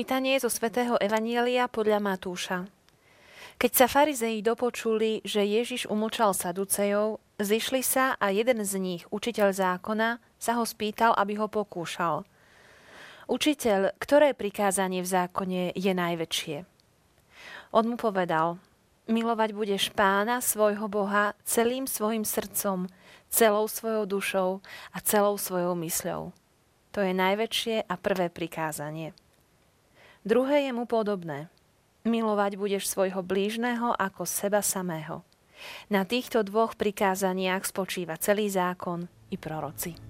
Čítanie zo svätého Evanielia podľa Matúša. Keď sa farizei dopočuli, že Ježiš umlčal Saducejov, zišli sa a jeden z nich, učiteľ zákona, sa ho spýtal, aby ho pokúšal. Učiteľ, ktoré prikázanie v zákone je najväčšie? On mu povedal, milovať budeš pána, svojho Boha, celým svojim srdcom, celou svojou dušou a celou svojou mysľou. To je najväčšie a prvé prikázanie. Druhé je mu podobné. Milovať budeš svojho blížneho ako seba samého. Na týchto dvoch prikázaniach spočíva celý zákon i proroci.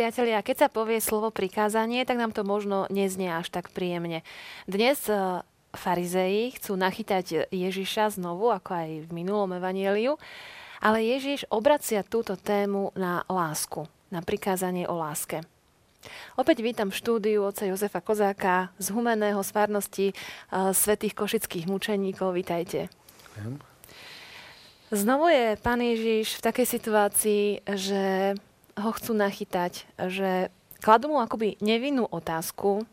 Priatelia, keď sa povie slovo prikázanie, tak nám to možno neznie až tak príjemne. Dnes e, farizei chcú nachytať Ježiša znovu, ako aj v minulom evanieliu, ale Ježiš obracia túto tému na lásku, na prikázanie o láske. Opäť vítam v štúdiu oca Jozefa Kozáka z Humeného z farnosti uh, svätých košických mučeníkov. Vítajte. Znovu je pán Ježiš v takej situácii, že ho chcú nachytať, že kladú mu akoby nevinnú otázku,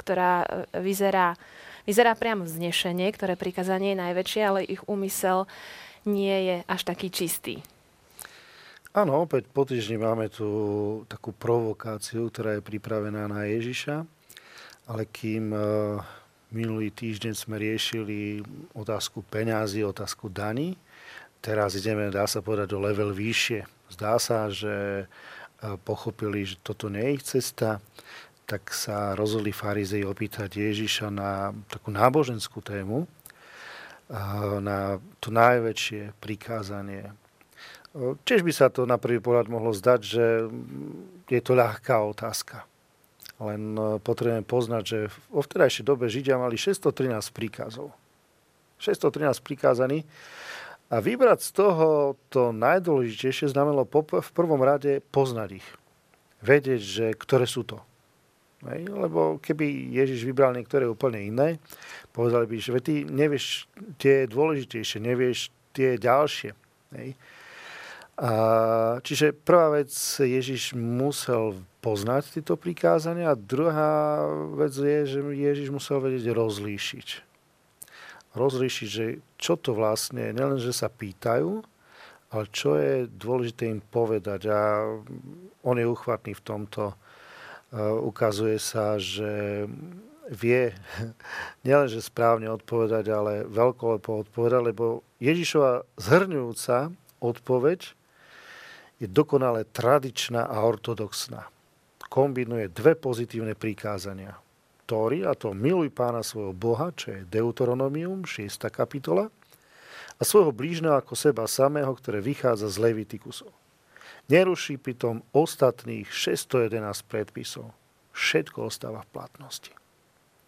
ktorá e, vyzerá, vyzerá priamo vznešenie, ktoré prikázanie je najväčšie, ale ich úmysel nie je až taký čistý. Áno, opäť po týždni máme tu takú provokáciu, ktorá je pripravená na Ježiša, ale kým e, minulý týždeň sme riešili otázku peňazí, otázku daní, teraz ideme, dá sa povedať, do level vyššie. Zdá sa, že e, pochopili, že toto nie je ich cesta, tak sa rozhodli farizei opýtať Ježiša na takú náboženskú tému, e, na to najväčšie prikázanie. Tiež by sa to na prvý pohľad mohlo zdať, že je to ľahká otázka. Len e, potrebujeme poznať, že vo vtedajšej dobe Židia mali 613 príkazov. 613 prikázaní a vybrať z toho to najdôležitejšie znamenalo v prvom rade poznať ich. Vedieť, že ktoré sú to. Lebo keby Ježiš vybral niektoré úplne iné, povedali by, že ty nevieš tie dôležitejšie, nevieš tie ďalšie. A, čiže prvá vec, Ježiš musel poznať tieto prikázania a druhá vec je, že Ježiš musel vedieť rozlíšiť rozlíšiť, že čo to vlastne nielen, že sa pýtajú, ale čo je dôležité im povedať. A on je uchvatný v tomto. Ukazuje sa, že vie nielen, že správne odpovedať, ale veľkolepo odpovedať, lebo Ježišova zhrňujúca odpoveď je dokonale tradičná a ortodoxná. Kombinuje dve pozitívne prikázania. Tóry, a to miluj pána svojho Boha, čo je Deuteronomium, 6. kapitola, a svojho blížneho ako seba samého, ktoré vychádza z Levitikusov. Neruší pritom ostatných 611 predpisov. Všetko ostáva v platnosti.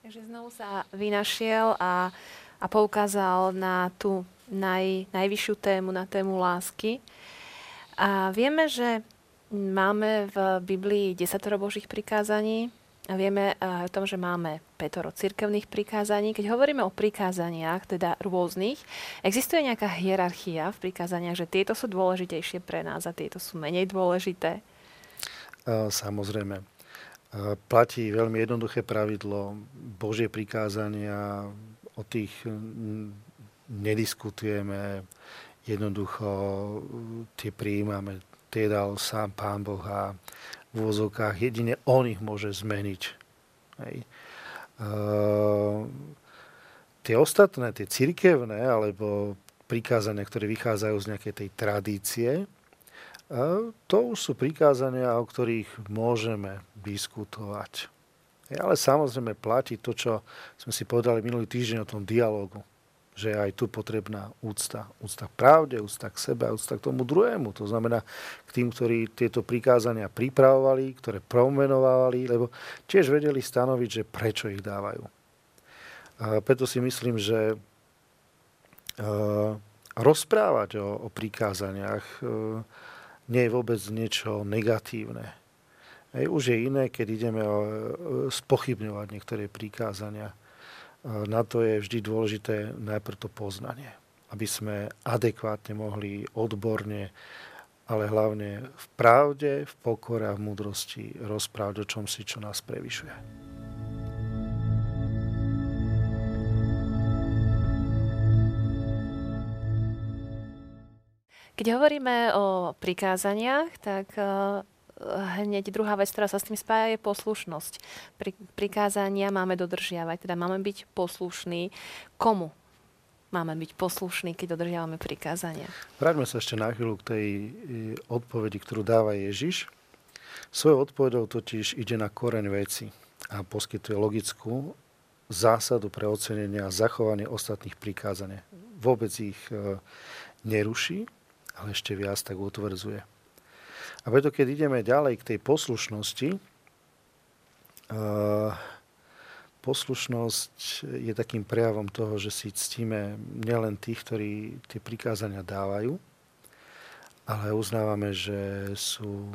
Takže znovu sa vynašiel a, a poukázal na tú naj, najvyššiu tému, na tému lásky. A vieme, že máme v Biblii desatoro Božích prikázaní, Vieme eh, o tom, že máme petoro cirkevných prikázaní. Keď hovoríme o prikázaniach, teda rôznych, existuje nejaká hierarchia v prikázaniach, že tieto sú dôležitejšie pre nás a tieto sú menej dôležité? Eh, samozrejme. Eh, platí veľmi jednoduché pravidlo. Božie prikázania, o tých nediskutujeme, jednoducho tie prijímame. Tie dal sám Pán Boh a v úvozovkách, jedine on ich môže zmeniť. Hej. Uh, tie ostatné, tie cirkevné, alebo prikázania, ktoré vychádzajú z nejakej tej tradície, uh, to už sú prikázania, o ktorých môžeme diskutovať. Ale samozrejme platí to, čo sme si povedali minulý týždeň o tom dialogu že je aj tu potrebná úcta. Úcta k pravde, úcta k sebe úcta k tomu druhému. To znamená k tým, ktorí tieto prikázania pripravovali, ktoré promenovali, lebo tiež vedeli stanoviť, že prečo ich dávajú. A preto si myslím, že rozprávať o, o prikázaniach nie je vôbec niečo negatívne. Hej, už je iné, keď ideme spochybňovať niektoré prikázania. Na to je vždy dôležité najprv to poznanie, aby sme adekvátne mohli odborne ale hlavne v pravde, v pokore a v múdrosti rozprávať o čom si, čo nás prevyšuje. Keď hovoríme o prikázaniach, tak hneď druhá vec, ktorá sa s tým spája, je poslušnosť. Pri, prikázania máme dodržiavať, teda máme byť poslušní. Komu? máme byť poslušní, keď dodržiavame prikázania. Vráťme sa ešte na chvíľu k tej e, odpovedi, ktorú dáva Ježiš. Svojou odpovedou totiž ide na koreň veci a poskytuje logickú zásadu pre ocenenie a zachovanie ostatných prikázaní. Vôbec ich e, neruší, ale ešte viac tak utvrdzuje. A preto, keď ideme ďalej k tej poslušnosti, uh, poslušnosť je takým prejavom toho, že si ctíme nielen tých, ktorí tie prikázania dávajú, ale uznávame, že sú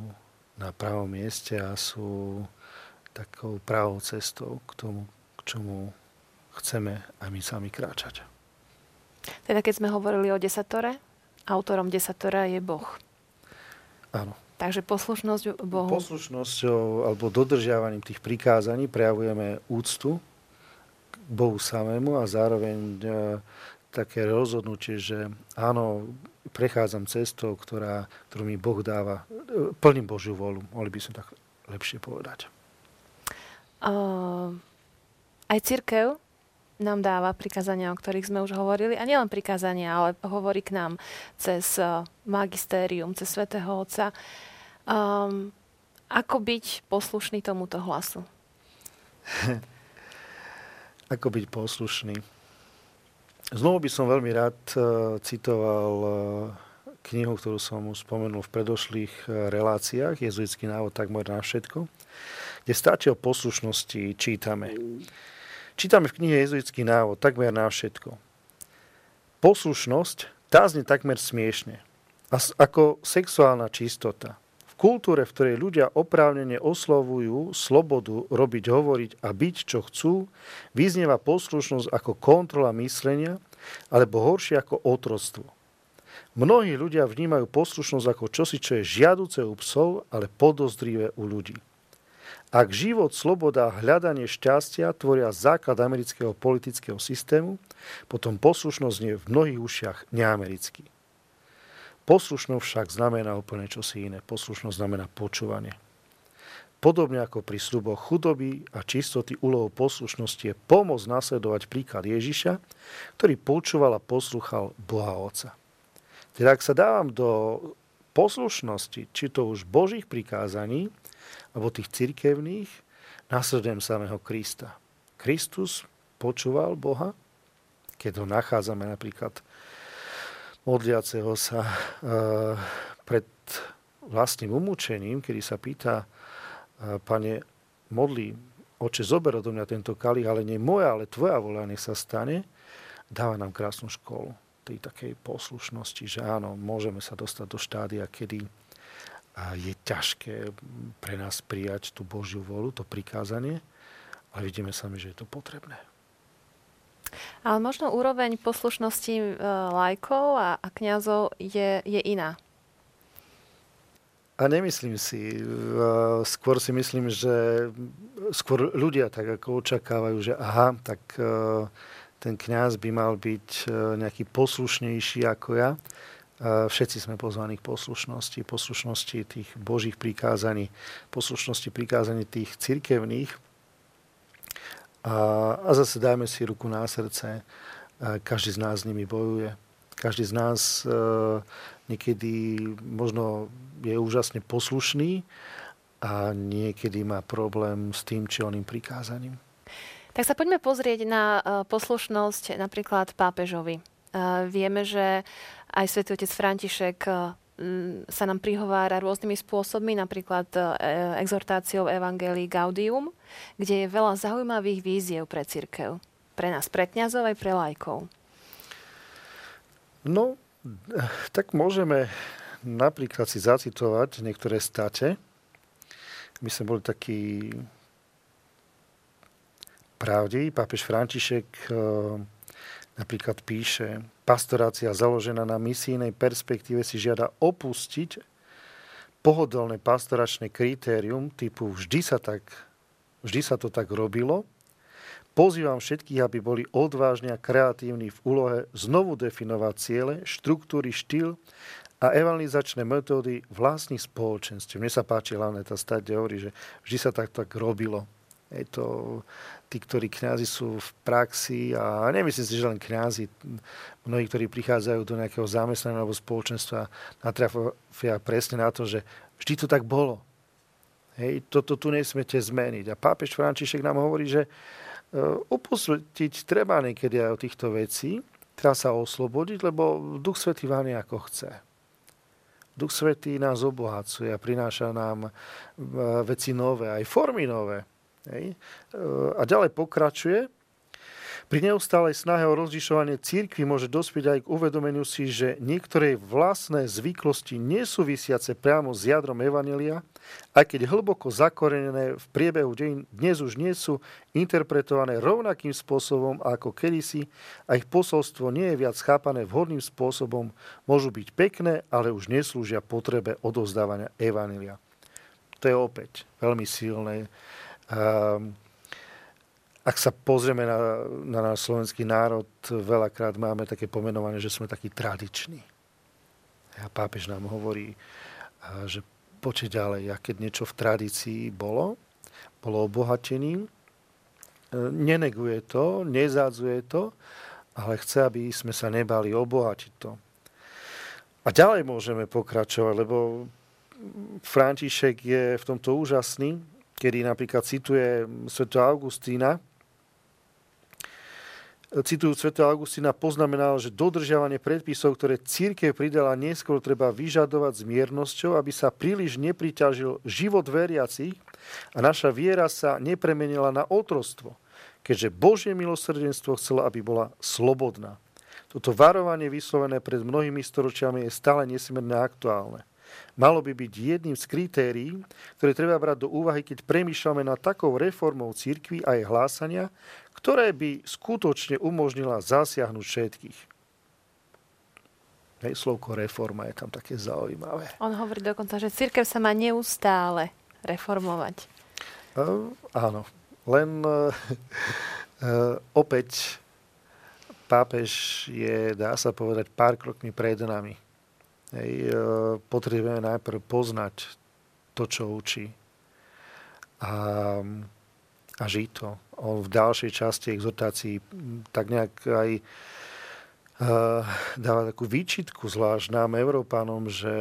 na pravom mieste a sú takou pravou cestou k tomu, k čomu chceme aj my sami kráčať. Teda keď sme hovorili o desatore, autorom desatora je Boh. Áno. Takže poslušnosť Bohu. Poslušnosťou alebo dodržiavaním tých prikázaní prejavujeme úctu k Bohu samému a zároveň e, také rozhodnutie, že áno, prechádzam cestou, ktorá, ktorú mi Boh dáva, e, plním Božiu volu, mohli by som tak lepšie povedať. Uh, aj církev nám dáva prikázania, o ktorých sme už hovorili. A nielen prikázania, ale hovorí k nám cez e, magistérium, cez svätého Otca. Um, ako byť poslušný tomuto hlasu? ako byť poslušný? Znovu by som veľmi rád uh, citoval uh, knihu, ktorú som už spomenul v predošlých reláciách, Jezuitský návod takmer na všetko, kde stačí o poslušnosti čítame. Čítame v knihe Jezuitský návod takmer na všetko. Poslušnosť, tá znie takmer smiešne. Ako sexuálna čistota kultúre, v ktorej ľudia oprávnene oslovujú slobodu robiť, hovoriť a byť, čo chcú, vyznieva poslušnosť ako kontrola myslenia, alebo horšie ako otroctvo. Mnohí ľudia vnímajú poslušnosť ako čosi, čo je žiaduce u psov, ale podozrivé u ľudí. Ak život, sloboda a hľadanie šťastia tvoria základ amerického politického systému, potom poslušnosť je v mnohých ušiach neamerický. Poslušnosť však znamená úplne čosi iné. Poslušnosť znamená počúvanie. Podobne ako pri sluboch chudoby a čistoty úlohou poslušnosti je pomôcť nasledovať príklad Ježiša, ktorý počúval a poslúchal Boha Otca. Teda ak sa dávam do poslušnosti, či to už Božích prikázaní, alebo tých cirkevných, nasledujem samého Krista. Kristus počúval Boha, keď ho nachádzame napríklad modliaceho sa e, pred vlastným umúčením, kedy sa pýta, e, pane, modlí, oče, zober do mňa tento kalich, ale nie moja, ale tvoja voľa, nech sa stane, dáva nám krásnu školu tej takej poslušnosti, že áno, môžeme sa dostať do štádia, kedy je ťažké pre nás prijať tú Božiu volu, to prikázanie, ale vidíme sami, že je to potrebné. Ale možno úroveň poslušnosti e, lajkov a, a kňazov je, je iná. A nemyslím si, e, skôr si myslím, že skôr ľudia tak ako očakávajú, že aha, tak e, ten kňaz by mal byť nejaký poslušnejší ako ja. Všetci sme pozvaní k poslušnosti, poslušnosti tých božích prikázaní, poslušnosti prikázaní tých cirkevných. A, a zase dajme si ruku na srdce, každý z nás s nimi bojuje. Každý z nás e, niekedy možno je úžasne poslušný a niekedy má problém s tým, či oným prikázaním. Tak sa poďme pozrieť na e, poslušnosť napríklad pápežovi. E, vieme, že aj svätý otec František sa nám prihovára rôznymi spôsobmi, napríklad e, exhortáciou Evangelii Gaudium, kde je veľa zaujímavých víziev pre církev. pre nás, pre kniazov aj pre lajkov? No, tak môžeme napríklad si zacitovať niektoré state. My sme boli takí pravdiví. Pápež František eh, napríklad píše, pastorácia založená na misijnej perspektíve si žiada opustiť pohodlné pastoračné kritérium typu vždy sa, tak, vždy sa to tak robilo Pozývam všetkých, aby boli odvážni a kreatívni v úlohe znovu definovať ciele, štruktúry, štýl a evangelizačné metódy vlastných spoločenstv. Mne sa páči hlavne tá stať, kde hovorí, že vždy sa tak, tak robilo. Je to, tí, ktorí kňazi sú v praxi a nemyslím si, že len kňazi, mnohí, ktorí prichádzajú do nejakého zamestnania alebo spoločenstva, natrafia presne na to, že vždy to tak bolo. Hej, toto tu nesmiete zmeniť. A pápež František nám hovorí, že upustiť treba niekedy aj o týchto vecí, treba sa oslobodiť, lebo Duch Svetý váni ako chce. Duch Svetý nás obohacuje a prináša nám e, veci nové, aj formy nové. Hej. E, a ďalej pokračuje, pri neustálej snahe o rozlišovanie církvy môže dospieť aj k uvedomeniu si, že niektoré vlastné zvyklosti nesúvisiace priamo s jadrom Evanelia, aj keď hlboko zakorenené v priebehu dejín, dnes už nie sú interpretované rovnakým spôsobom ako kedysi a ich posolstvo nie je viac chápané vhodným spôsobom, môžu byť pekné, ale už neslúžia potrebe odovzdávania Evanelia. To je opäť veľmi silné. Um, ak sa pozrieme na, na náš slovenský národ, veľakrát máme také pomenovanie, že sme takí tradiční. A pápež nám hovorí, že poďte ďalej. A keď niečo v tradícii bolo, bolo obohatením, e, neneguje to, nezádzuje to, ale chce, aby sme sa nebali obohatiť to. A ďalej môžeme pokračovať, lebo František je v tomto úžasný, kedy napríklad cituje Sv. Augustína, citujú Sv. Augustina, poznamenal, že dodržiavanie predpisov, ktoré církev pridala neskôr, treba vyžadovať s miernosťou, aby sa príliš nepriťažil život veriacich a naša viera sa nepremenila na otrostvo, keďže Božie milosrdenstvo chcelo, aby bola slobodná. Toto varovanie vyslovené pred mnohými storočiami je stále nesmierne aktuálne malo by byť jedným z kritérií, ktoré treba brať do úvahy, keď premýšľame nad takou reformou církvy a jej hlásania, ktoré by skutočne umožnila zasiahnuť všetkých. Hej, slovko reforma je tam také zaujímavé. On hovorí dokonca, že církev sa má neustále reformovať. Uh, áno, len uh, uh, opäť pápež je, dá sa povedať, pár krokmi pred nami. Hej, e, potrebujeme najprv poznať to, čo učí a, a žiť to. On v ďalšej časti exhortácií tak nejak aj uh, dáva takú výčitku zvlášť nám, Európanom, že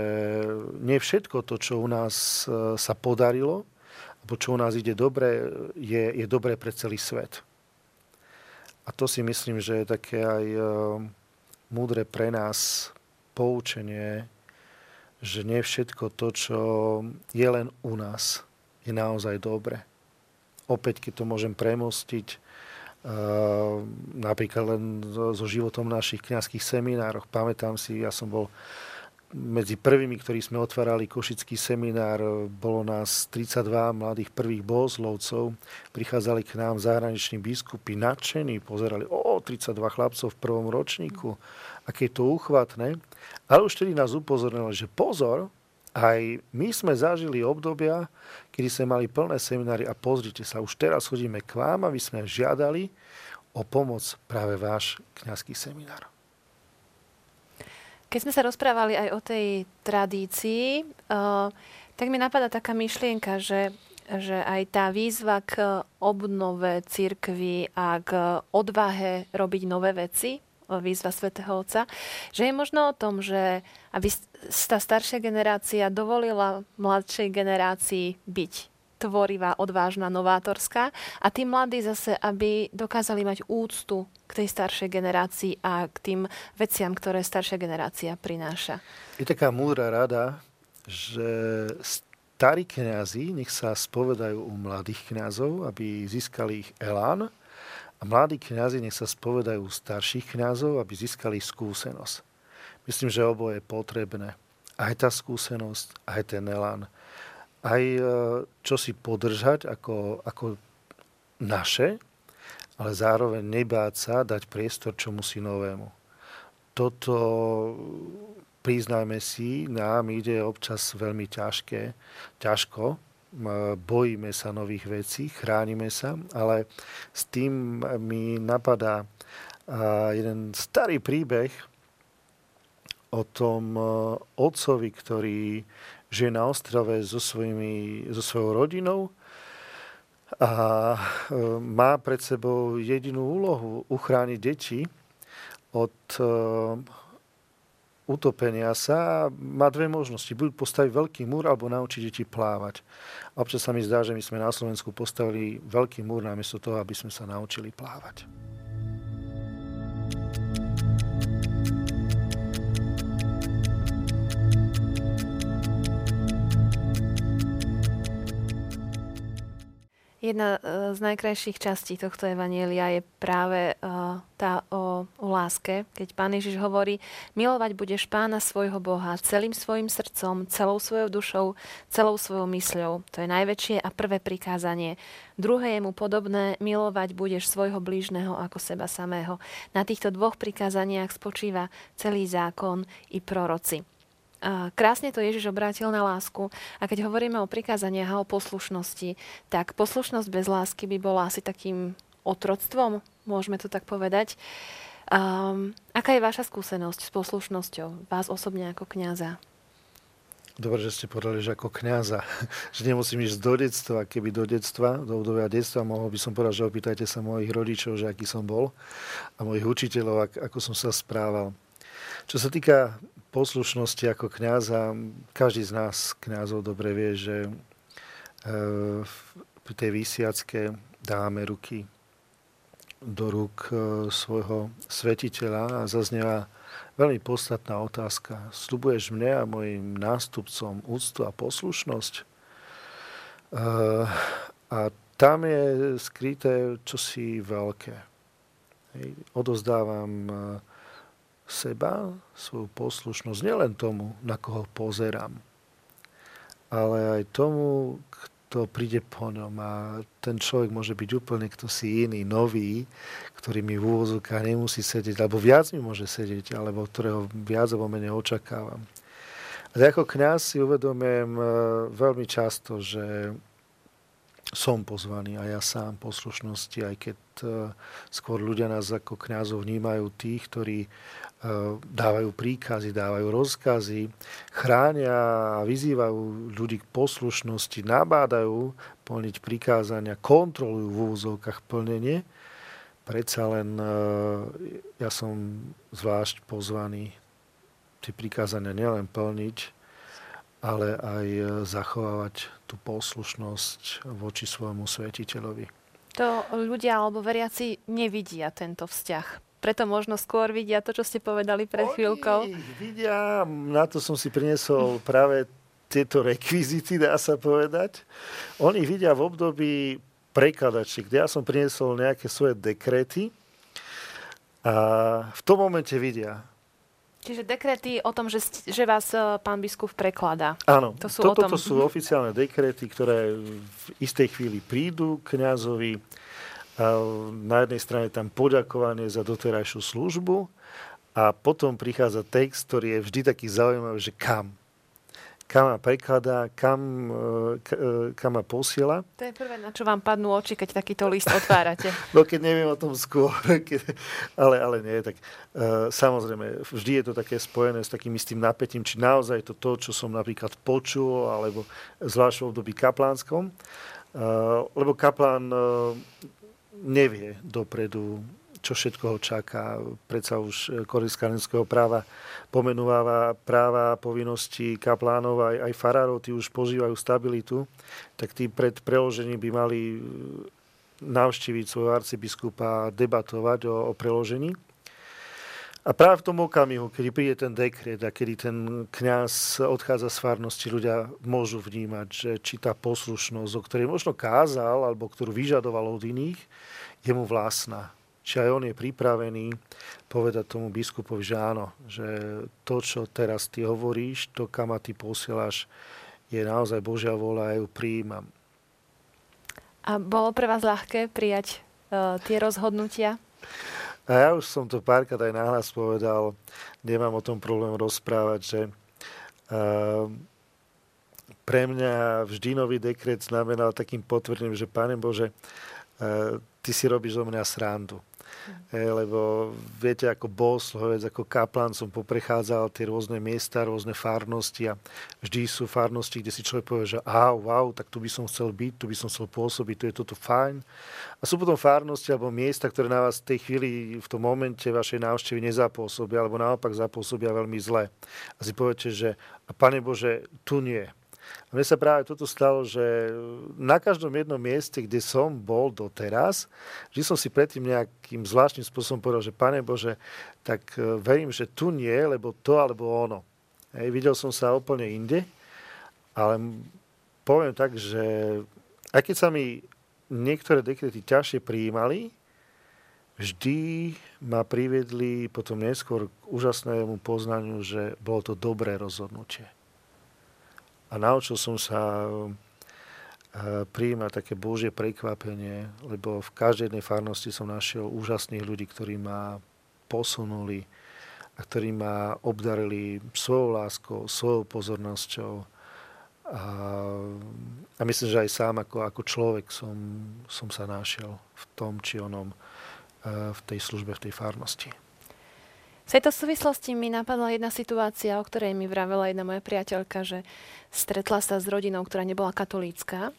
nie všetko to, čo u nás uh, sa podarilo, alebo čo u nás ide dobre, je, je dobré pre celý svet. A to si myslím, že je také aj múdre pre nás poučenie, že nie všetko to, čo je len u nás, je naozaj dobre. Opäť, keď to môžem premostiť, Uh, napríklad len so životom našich kňazských seminároch. Pamätám si, ja som bol medzi prvými, ktorí sme otvárali Košický seminár, bolo nás 32 mladých prvých bohoslovcov. Prichádzali k nám zahraniční biskupy nadšení, pozerali, o, 32 chlapcov v prvom ročníku aké je to uchvatné. Ale už tedy nás upozornilo, že pozor, aj my sme zažili obdobia, kedy sme mali plné seminári a pozrite sa, už teraz chodíme k vám, aby sme žiadali o pomoc práve váš kňazský seminár. Keď sme sa rozprávali aj o tej tradícii, uh, tak mi napadá taká myšlienka, že, že aj tá výzva k obnove církvy a k odvahe robiť nové veci, výzva svätého Otca, že je možno o tom, že aby tá staršia generácia dovolila mladšej generácii byť tvorivá, odvážna, novátorská a tí mladí zase, aby dokázali mať úctu k tej staršej generácii a k tým veciam, ktoré staršia generácia prináša. Je taká múdra rada, že starí kňazi nech sa spovedajú u mladých kňazov, aby získali ich elán a mladí kňazi nech sa spovedajú starších kňazov, aby získali skúsenosť. Myslím, že oboje je potrebné. Aj tá skúsenosť, aj ten elan. Aj e, čo si podržať ako, ako naše, ale zároveň nebáť sa dať priestor čomu si novému. Toto, priznajme si, nám ide občas veľmi ťažké, ťažko, bojíme sa nových vecí, chránime sa, ale s tým mi napadá jeden starý príbeh o tom otcovi, ktorý žije na ostrove so, svojimi, so svojou rodinou a e, má pred sebou jedinú úlohu uchrániť deti od e, utopenia sa má dve možnosti. Buď postaviť veľký múr, alebo naučiť deti plávať. Občas sa mi zdá, že my sme na Slovensku postavili veľký múr namiesto toho, aby sme sa naučili plávať. Jedna e, z najkrajších častí tohto evanielia je práve e, tá o, o láske, keď Pán Ježiš hovorí, milovať budeš Pána svojho Boha celým svojim srdcom, celou svojou dušou, celou svojou mysľou. To je najväčšie a prvé prikázanie. Druhé je mu podobné, milovať budeš svojho blížneho ako seba samého. Na týchto dvoch prikázaniach spočíva celý zákon i proroci. Krásne to Ježiš obrátil na lásku. A keď hovoríme o prikázaniach a o poslušnosti, tak poslušnosť bez lásky by bola asi takým otroctvom, môžeme to tak povedať. Um, aká je vaša skúsenosť s poslušnosťou, vás osobne ako kňaza? Dobre, že ste povedali, že ako kňaza, že nemusím ísť do detstva, keby do detstva, do obdobia detstva, mohol by som povedať, že opýtajte sa mojich rodičov, že aký som bol a mojich učiteľov, ako som sa správal. Čo sa týka poslušnosti ako kňaza, každý z nás kňazov dobre vie, že e, pri tej výsiacke dáme ruky do rúk e, svojho svetiteľa a zaznieva veľmi podstatná otázka. Slubuješ mne a mojim nástupcom úctu a poslušnosť? E, a tam je skryté čosi veľké. Odozdávam seba, svoju poslušnosť, nielen tomu, na koho pozerám, ale aj tomu, kto príde po ňom. A ten človek môže byť úplne kto si iný, nový, ktorý mi v úvozovkách nemusí sedieť, alebo viac mi môže sedieť, alebo ktorého viac alebo menej očakávam. A ako kňaz si uvedomujem e, veľmi často, že som pozvaný a ja sám poslušnosti, aj keď e, skôr ľudia nás ako kňazov vnímajú tých, ktorí E, dávajú príkazy, dávajú rozkazy, chránia a vyzývajú ľudí k poslušnosti, nabádajú plniť prikázania, kontrolujú v úvozovkách plnenie. Predsa len e, ja som zvlášť pozvaný tie prikázania nielen plniť, ale aj zachovávať tú poslušnosť voči svojmu svetiteľovi. To ľudia alebo veriaci nevidia tento vzťah preto možno skôr vidia to, čo ste povedali pred Oni chvíľkou. vidia, na to som si priniesol práve tieto rekvizity, dá sa povedať. Oni vidia v období prekladači, kde ja som priniesol nejaké svoje dekrety a v tom momente vidia. Čiže dekrety o tom, že, že vás e, pán biskup prekladá. Áno, to sú toto tom... sú oficiálne dekrety, ktoré v istej chvíli prídu kňazovi na jednej strane tam poďakovanie za doterajšiu službu a potom prichádza text, ktorý je vždy taký zaujímavý, že kam. Kam ma prekladá, kam, e, e, kam ma posiela. To je prvé, na čo vám padnú oči, keď takýto list otvárate. no keď neviem o tom skôr, keď, ale, ale nie, tak uh, samozrejme, vždy je to také spojené s takým istým napätím, či naozaj to to, čo som napríklad počul, alebo zvlášť v období kaplánskom. Uh, lebo kaplán uh, nevie dopredu, čo všetko ho čaká. Predsa už e, Kodeks kanonského práva pomenúva práva povinnosti kaplánov aj, aj farárov, tí už požívajú stabilitu, tak tí pred preložením by mali e, navštíviť svojho arcibiskupa a debatovať o, o preložení. A práve v tom okamihu, kedy príde ten dekret a kedy ten kňaz odchádza z farnosti, ľudia môžu vnímať, že či tá poslušnosť, o ktorej možno kázal, alebo ktorú vyžadoval od iných, je mu vlastná. Či aj on je pripravený povedať tomu biskupovi, že áno, že to, čo teraz ty hovoríš, to, kam ma ty posielaš, je naozaj Božia vola a ju prijímam. A bolo pre vás ľahké prijať uh, tie rozhodnutia? A ja už som to párkrát aj náhlas povedal, nemám o tom problém rozprávať, že uh, pre mňa vždy nový dekret znamenal takým potvrdením, že Pane Bože, uh, ty si robíš zo mňa srandu. E, lebo viete, ako bohoslovec, ako kaplan som poprechádzal tie rôzne miesta, rôzne farnosti a vždy sú farnosti, kde si človek povie, že wow, wow, tak tu by som chcel byť, tu by som chcel pôsobiť, tu je toto fajn. A sú potom farnosti alebo miesta, ktoré na vás v tej chvíli, v tom momente vašej návštevy nezapôsobia, alebo naopak zapôsobia veľmi zle. A si poviete, že a Pane Bože, tu nie. A mne sa práve toto stalo, že na každom jednom mieste, kde som bol doteraz, že som si predtým nejakým zvláštnym spôsobom povedal, že Pane Bože, tak e, verím, že tu nie, lebo to alebo ono. Hej, videl som sa úplne inde, ale poviem tak, že aj keď sa mi niektoré dekrety ťažšie prijímali, vždy ma priviedli potom neskôr k úžasnému poznaniu, že bolo to dobré rozhodnutie a naučil som sa eh, prijímať také Božie prekvapenie, lebo v každej jednej farnosti som našiel úžasných ľudí, ktorí ma posunuli a ktorí ma obdarili svojou láskou, svojou pozornosťou. A, a myslím, že aj sám ako, ako človek som, som sa našiel v tom či onom, eh, v tej službe, v tej farnosti. V tejto súvislosti mi napadla jedna situácia, o ktorej mi vravela jedna moja priateľka, že stretla sa s rodinou, ktorá nebola katolícka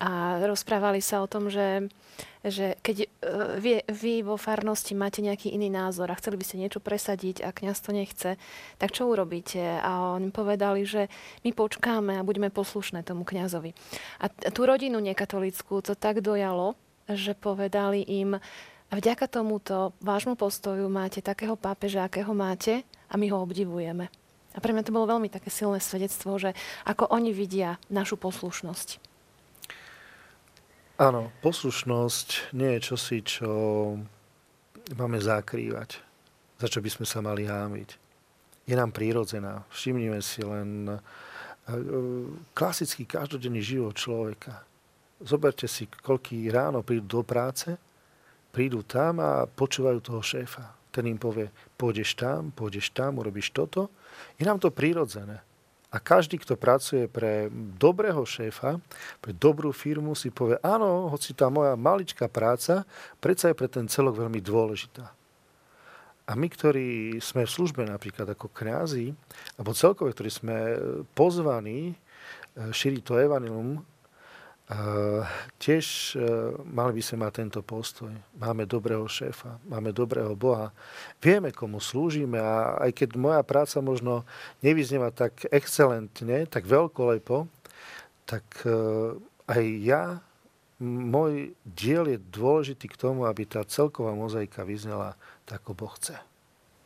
a rozprávali sa o tom, že, že keď uh, vy, vy vo farnosti máte nejaký iný názor a chceli by ste niečo presadiť a kňaz to nechce, tak čo urobíte? A oni povedali, že my počkáme a budeme poslušné tomu kňazovi. A tú rodinu nekatolickú to tak dojalo, že povedali im, a vďaka tomuto vášmu postoju máte takého pápeža, akého máte a my ho obdivujeme. A pre mňa to bolo veľmi také silné svedectvo, že ako oni vidia našu poslušnosť. Áno, poslušnosť nie je čosi, čo máme zakrývať, za čo by sme sa mali hámiť. Je nám prírodzená. Všimnime si len e, klasický každodenný život človeka. Zoberte si, koľký ráno prídu do práce prídu tam a počúvajú toho šéfa. Ten im povie, pôjdeš tam, pôjdeš tam, urobíš toto. Je nám to prirodzené. A každý, kto pracuje pre dobrého šéfa, pre dobrú firmu, si povie, áno, hoci tá moja maličká práca, predsa je pre ten celok veľmi dôležitá. A my, ktorí sme v službe napríklad ako kňazi, alebo celkové, ktorí sme pozvaní eh, šíriť to evanilum, tiež e, mali by sme mať tento postoj. Máme dobrého šéfa, máme dobrého Boha, vieme, komu slúžime a aj keď moja práca možno nevyznieva tak excelentne, tak veľkolepo, tak e, aj ja, môj diel je dôležitý k tomu, aby tá celková mozaika vyznela tak, ako Boh chce.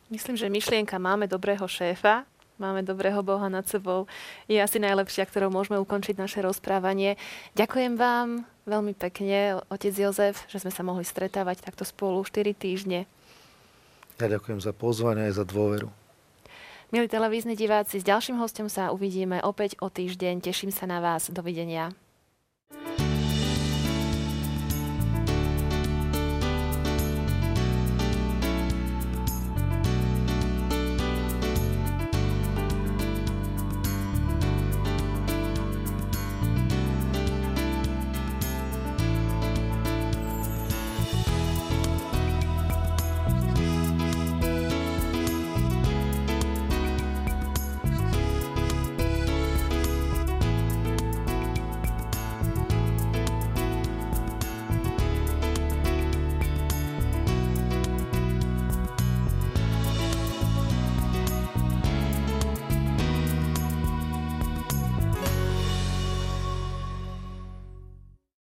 Myslím, že myšlienka máme dobrého šéfa máme dobrého Boha nad sebou, je asi najlepšia, ktorou môžeme ukončiť naše rozprávanie. Ďakujem vám veľmi pekne, otec Jozef, že sme sa mohli stretávať takto spolu 4 týždne. Ja ďakujem za pozvanie aj za dôveru. Milí televízni diváci, s ďalším hostom sa uvidíme opäť o týždeň. Teším sa na vás. Dovidenia.